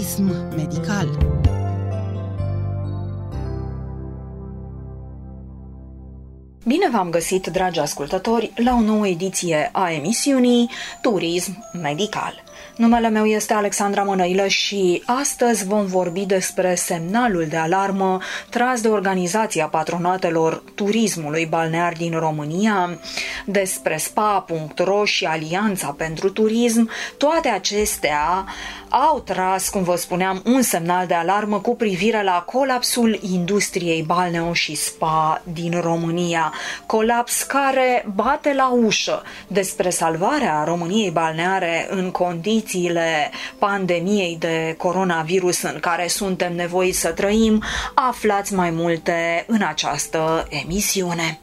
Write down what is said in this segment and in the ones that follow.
Turism medical. Bine v-am găsit, dragi ascultători, la o nouă ediție a emisiunii Turism Medical. Numele meu este Alexandra Mănăilă și astăzi vom vorbi despre semnalul de alarmă tras de Organizația Patronatelor Turismului Balnear din România, despre spa.ro și Alianța pentru Turism. Toate acestea au tras, cum vă spuneam, un semnal de alarmă cu privire la colapsul industriei balneo și spa din România. Colaps care bate la ușă despre salvarea României balneare în condițiile pandemiei de coronavirus în care suntem nevoiți să trăim, aflați mai multe în această emisiune.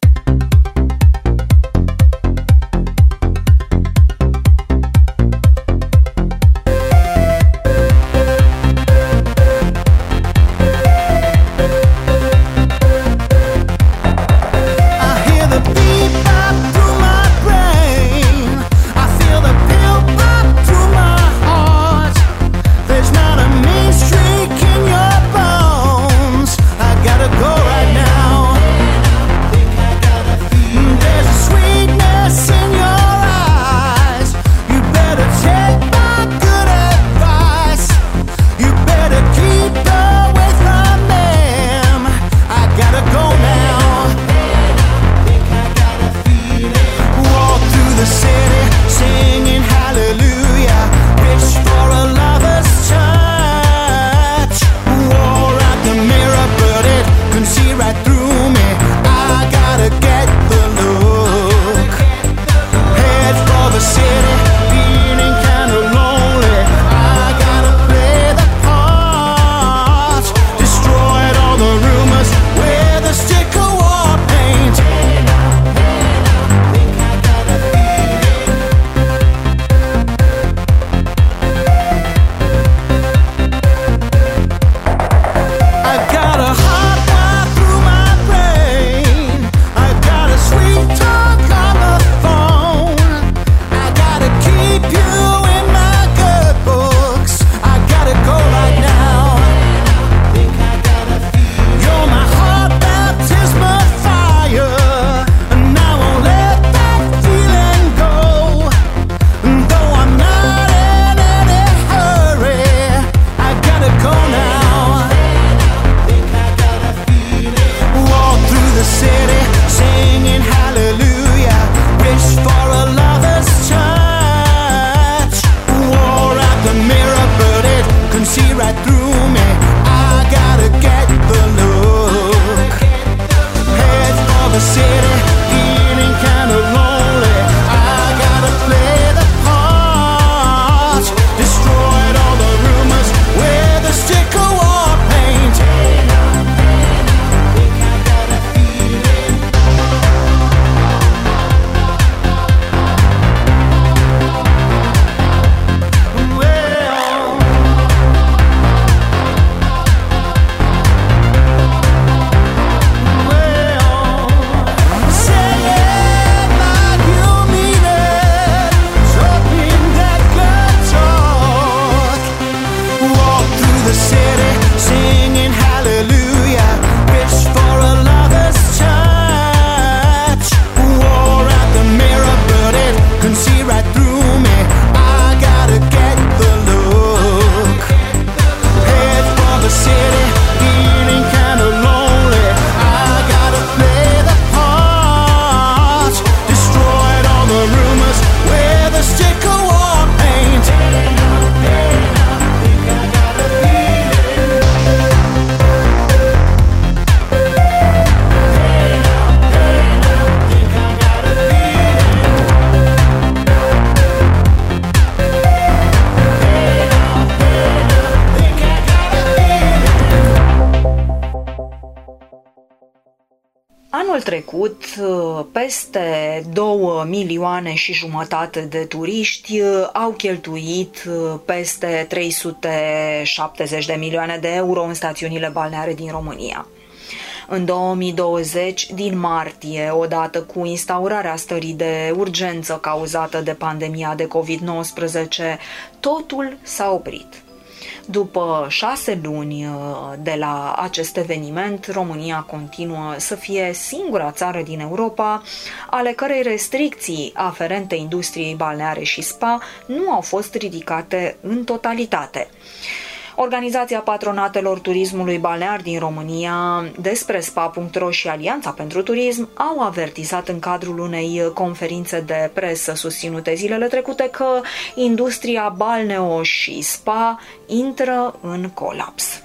Trecut, peste 2 milioane și jumătate de turiști au cheltuit peste 370 de milioane de euro în stațiunile balneare din România. În 2020, din martie, odată cu instaurarea stării de urgență cauzată de pandemia de COVID-19, totul s-a oprit. După șase luni uh, de la acest eveniment, România continuă să fie singura țară din Europa ale cărei restricții aferente industriei balneare și spa nu au fost ridicate în totalitate. Organizația Patronatelor Turismului Balnear din România, despre spa.ro și Alianța pentru Turism au avertizat în cadrul unei conferințe de presă susținute zilele trecute că industria balneo și spa intră în colaps.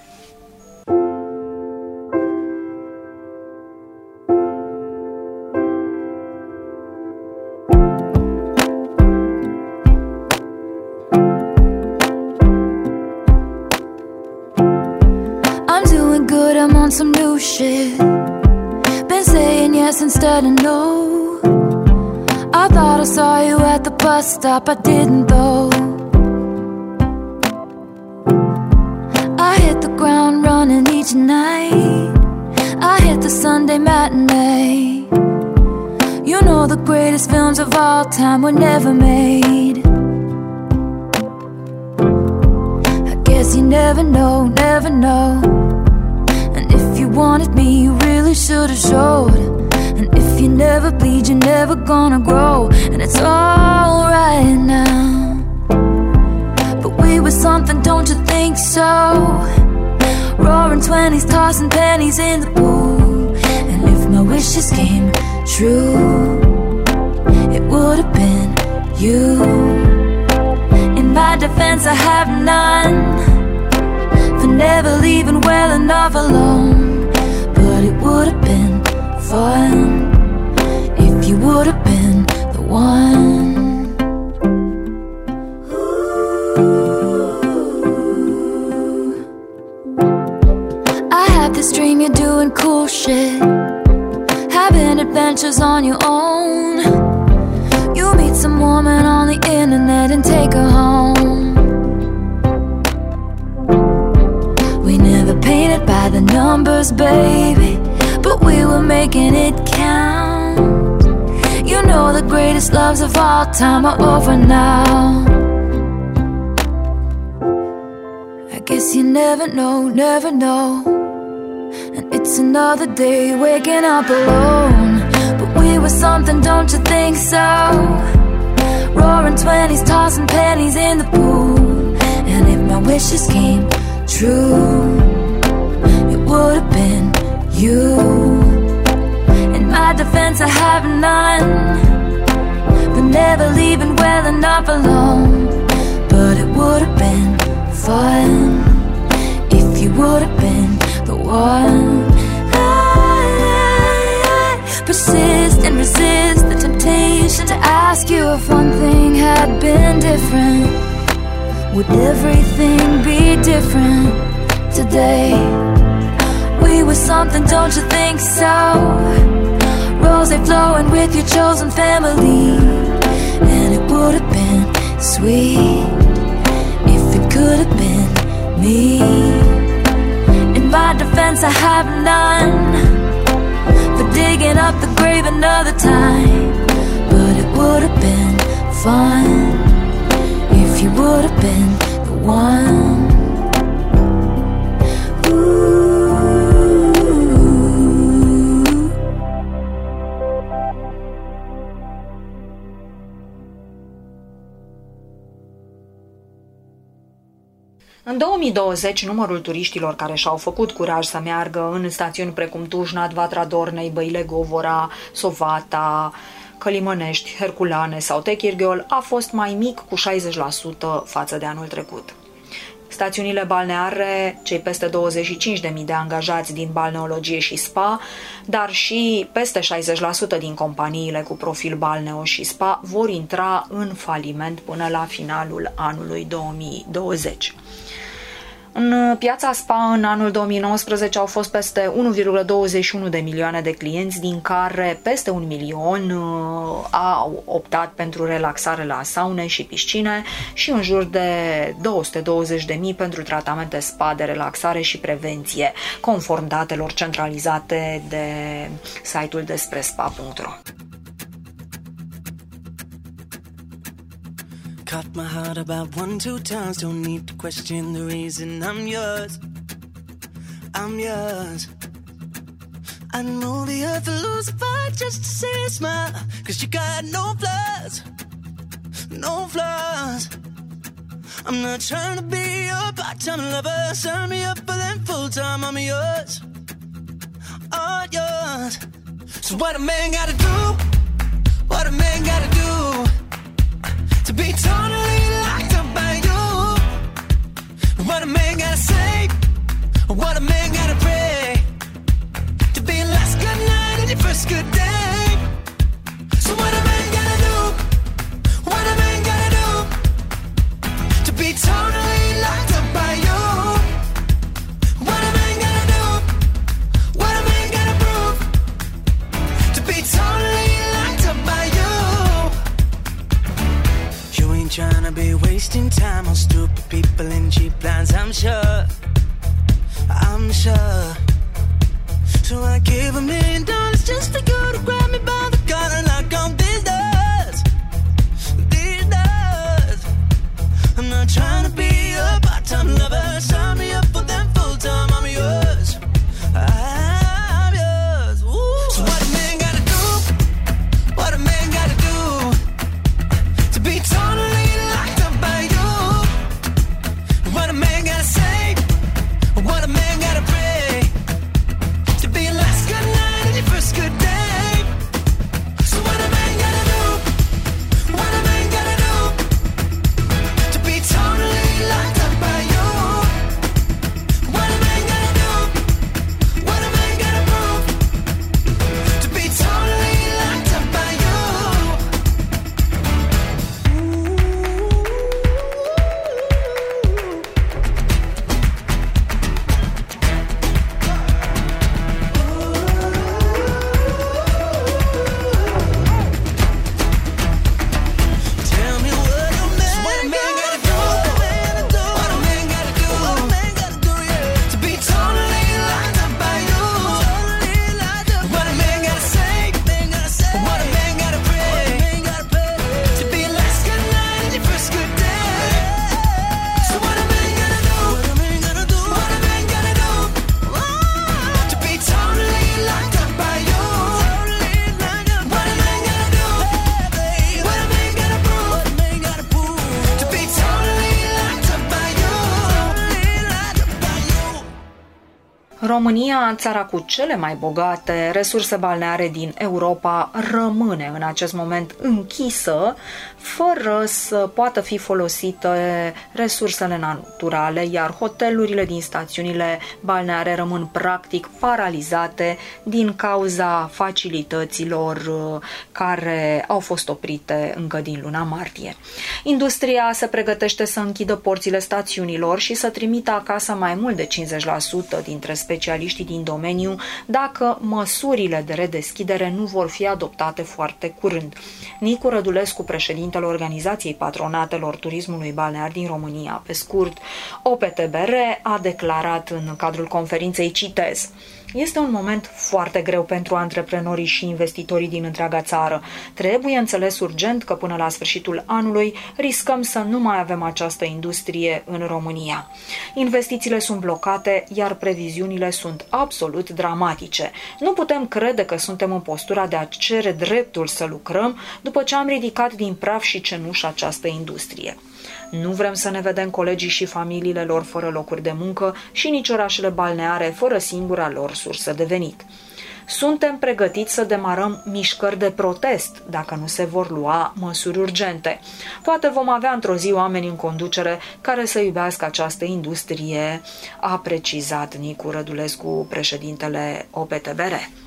Instead of no. I thought I saw you at the bus stop, I didn't though. I hit the ground running each night. I hit the Sunday matinee. You know the greatest films of all time were never made. I guess you never know, never know And if you wanted me, you really should've showed. You never bleed, you're never gonna grow. And it's alright now. But we were something, don't you think so? Roaring 20s, tossing pennies in the pool. And if my wishes came true, it would have been you. In my defense, I have none for never leaving well enough alone but it would have been fun you would have been the one. Never know. And it's another day waking up alone. But we were something, don't you think so? Roaring 20s, tossing pennies in the pool. And if my wishes came true, it would have been you. In my defense, I have none. But never leaving well enough alone. But it would have been fun would have been the one. I, I, I persist and resist the temptation to ask you if one thing had been different. Would everything be different today? we were something, don't you think so? Rose flowing with your chosen family, and it would have been sweet if it could have been me. My defense, I have none for digging up the grave another time, but it would have been fun if you would have been the one. 2020, numărul turiștilor care și-au făcut curaj să meargă în stațiuni precum Tujnad, Vatra Dornei, Băile Govora, Sovata, Călimănești, Herculane sau Techirgheol a fost mai mic cu 60% față de anul trecut. Stațiunile balneare, cei peste 25.000 de angajați din balneologie și spa, dar și peste 60% din companiile cu profil balneo și spa vor intra în faliment până la finalul anului 2020. În piața SPA în anul 2019 au fost peste 1,21 de milioane de clienți, din care peste un milion uh, au optat pentru relaxare la saune și piscine și în jur de 220 de mii pentru tratamente SPA de relaxare și prevenție, conform datelor centralizate de site-ul despre spa.ro. caught my heart about one, two times. Don't need to question the reason I'm yours. I'm yours. I'd move the earth to lose a fight just to see a smile. Cause you got no flaws, no flaws. I'm not trying to be your part-time lover. Sign me up for them full-time. I'm yours, all yours. So what a man gotta do? Țara cu cele mai bogate resurse balneare din Europa, rămâne în acest moment închisă, fără să poată fi folosite resursele naturale, iar hotelurile din stațiunile balneare rămân practic paralizate din cauza facilităților uh, care au fost oprite încă din luna martie. Industria se pregătește să închidă porțile stațiunilor și să trimită acasă mai mult de 50% dintre specialiștii din domeniu dacă măsurile de redeschidere nu vor fi adoptate foarte curând. Nicu Rădulescu, președintele Organizației Patronatelor Turismului Balnear din România, pe scurt, OPTBR, a declarat în cadrul conferinței Citez. Este un moment foarte greu pentru antreprenorii și investitorii din întreaga țară. Trebuie înțeles urgent că până la sfârșitul anului riscăm să nu mai avem această industrie în România. Investițiile sunt blocate, iar previziunile sunt absolut dramatice. Nu putem crede că suntem în postura de a cere dreptul să lucrăm după ce am ridicat din praf și cenuș această industrie. Nu vrem să ne vedem colegii și familiile lor fără locuri de muncă și nici orașele balneare fără singura lor sursă de venit. Suntem pregătiți să demarăm mișcări de protest dacă nu se vor lua măsuri urgente. Poate vom avea într-o zi oameni în conducere care să iubească această industrie, a precizat Nicu Rădulescu, președintele OPTBR.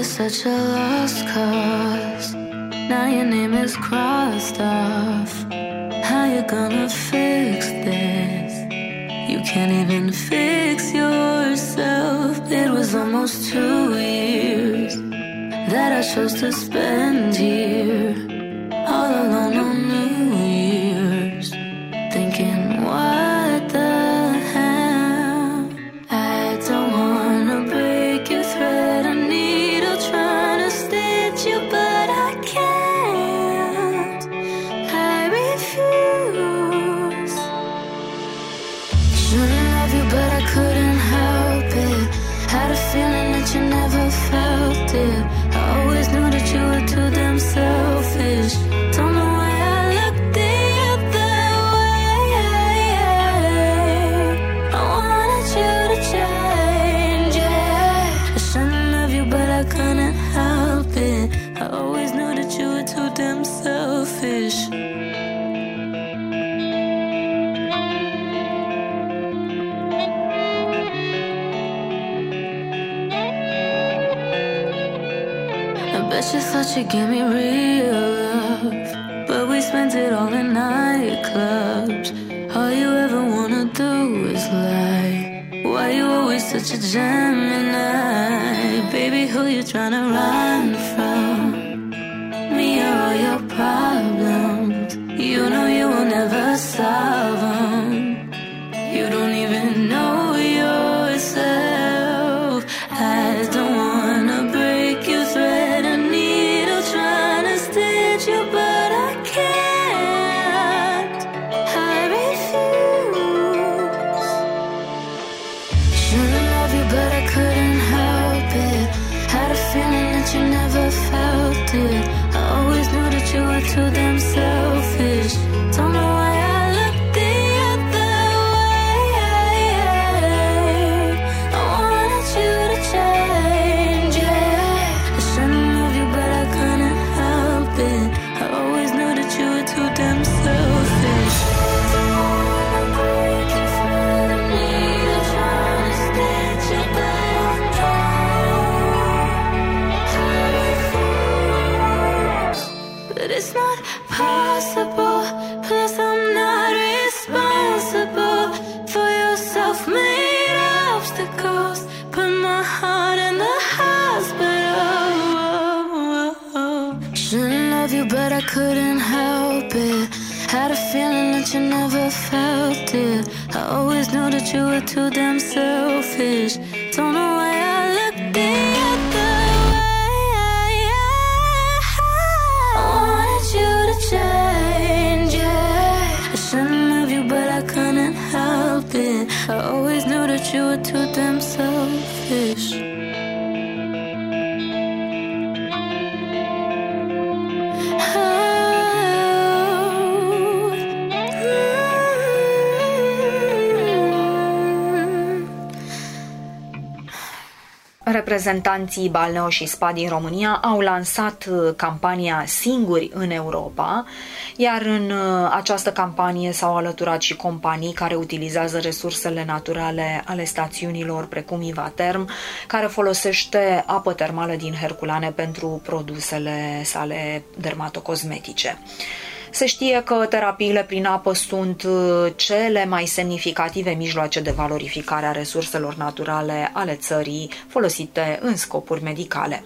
You're such a lost cause. Now your name is crossed off. How you gonna fix this? You can't even fix yourself. It was almost two years that I chose to spend here, You thought you'd give me real love, but we spent it all in nightclubs. All you ever wanna do is lie. Why you always such a Gemini? Baby, who you tryna run love you, but I couldn't help it. Had a feeling that you never felt it. I always knew that you were too damn selfish. Don't know why I looked the other way. I wanted you to change it. I shouldn't love you, but I couldn't help it. I always knew that you were too Reprezentanții Balneo și SPA din România au lansat uh, campania Singuri în Europa, iar în uh, această campanie s-au alăturat și companii care utilizează resursele naturale ale stațiunilor, precum Ivaterm, care folosește apă termală din Herculane pentru produsele sale dermatocosmetice. Se știe că terapiile prin apă sunt uh, cele mai semnificative mijloace de valorificare a resurselor naturale ale țării folosite în scopuri medicale.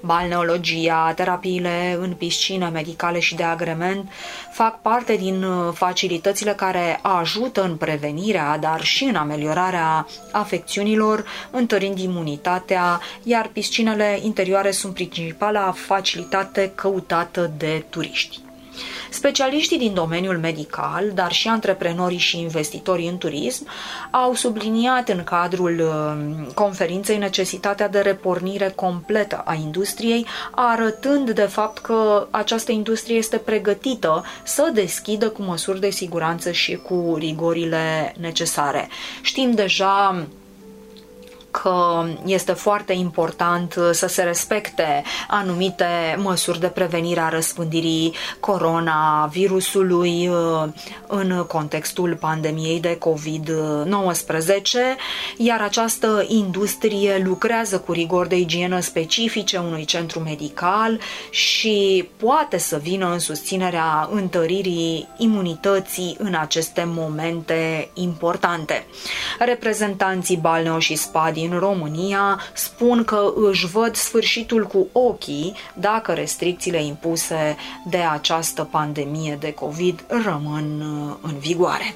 Balneologia, terapiile în piscine medicale și de agrement fac parte din uh, facilitățile care ajută în prevenirea, dar și în ameliorarea afecțiunilor, întărind imunitatea, iar piscinele interioare sunt principala facilitate căutată de turiști. Specialiștii din domeniul medical, dar și antreprenorii și investitorii în turism, au subliniat în cadrul uh, conferinței necesitatea de repornire completă a industriei, arătând de fapt că această industrie este pregătită să deschidă cu măsuri de siguranță și cu rigorile necesare. Știm deja că este foarte important să se respecte anumite măsuri de prevenire a răspândirii coronavirusului uh, în contextul pandemiei de COVID-19, iar această industrie lucrează cu rigori de igienă specifice unui centru medical și poate să vină în susținerea întăririi imunității în aceste momente importante. Reprezentanții Balneo și Spa din România spun că își văd sfârșitul cu ochii dacă restricțiile impuse de această pandemie de COVID rămân uh, în vigoare.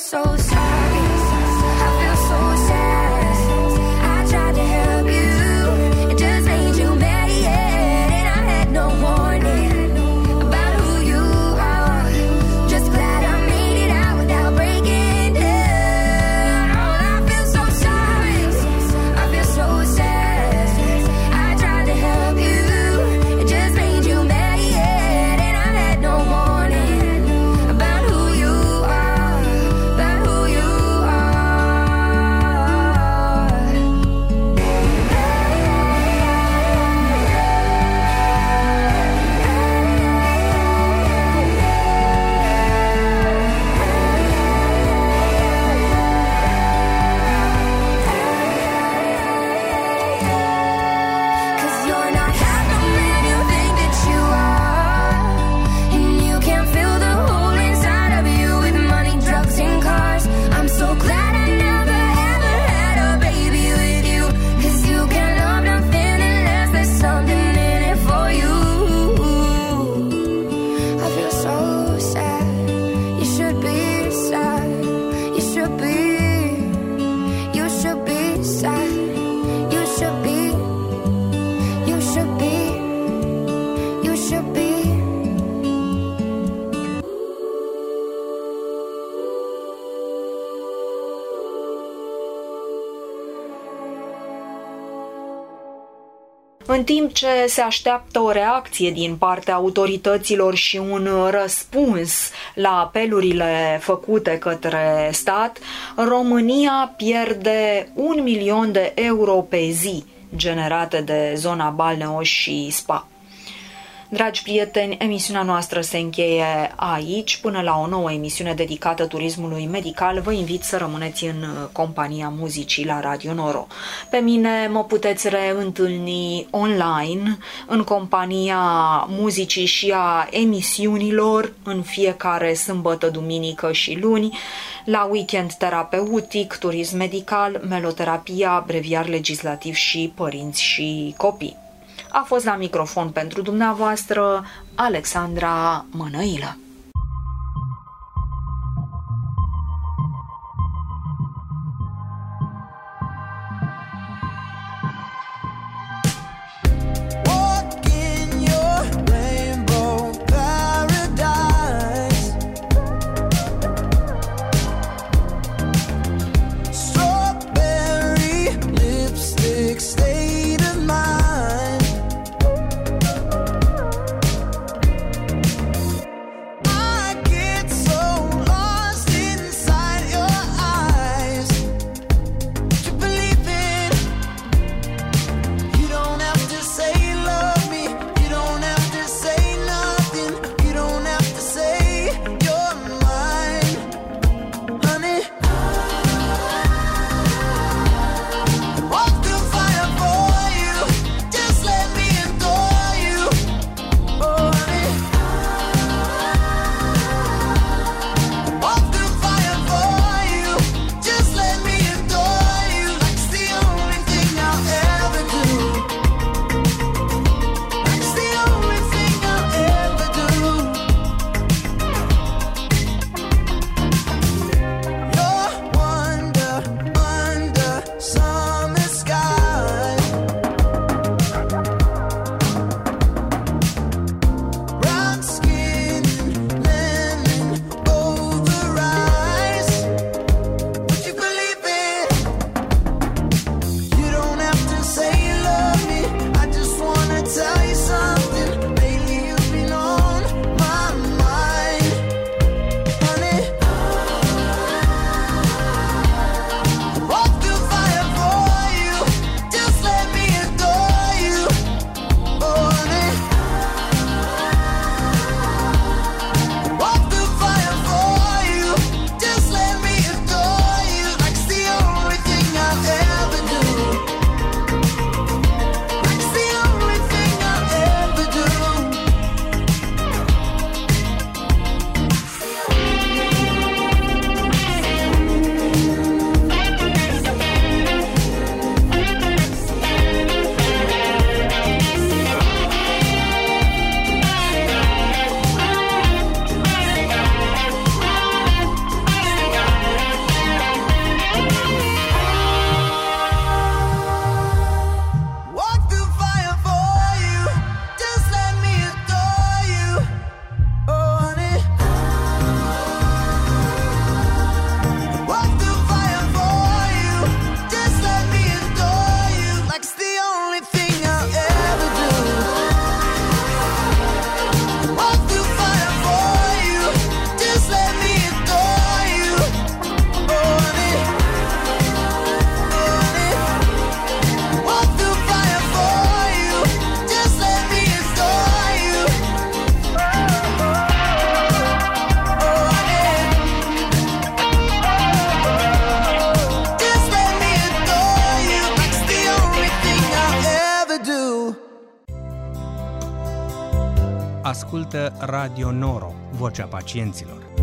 so sorry. ce se așteaptă o reacție din partea autorităților și un răspuns la apelurile făcute către stat, România pierde un milion de euro pe zi generate de zona Balneos și Spa. Dragi prieteni, emisiunea noastră se încheie aici. Până la o nouă emisiune dedicată turismului medical, vă invit să rămâneți în uh, compania muzicii la Radio Noro. Pe mine mă puteți reîntâlni online în compania muzicii și a emisiunilor în fiecare sâmbătă, duminică și luni la weekend terapeutic, turism medical, meloterapia, breviar legislativ și părinți și copii. A fost la microfon pentru dumneavoastră Alexandra Mănăilă. Radio Noro, vocea pacienților.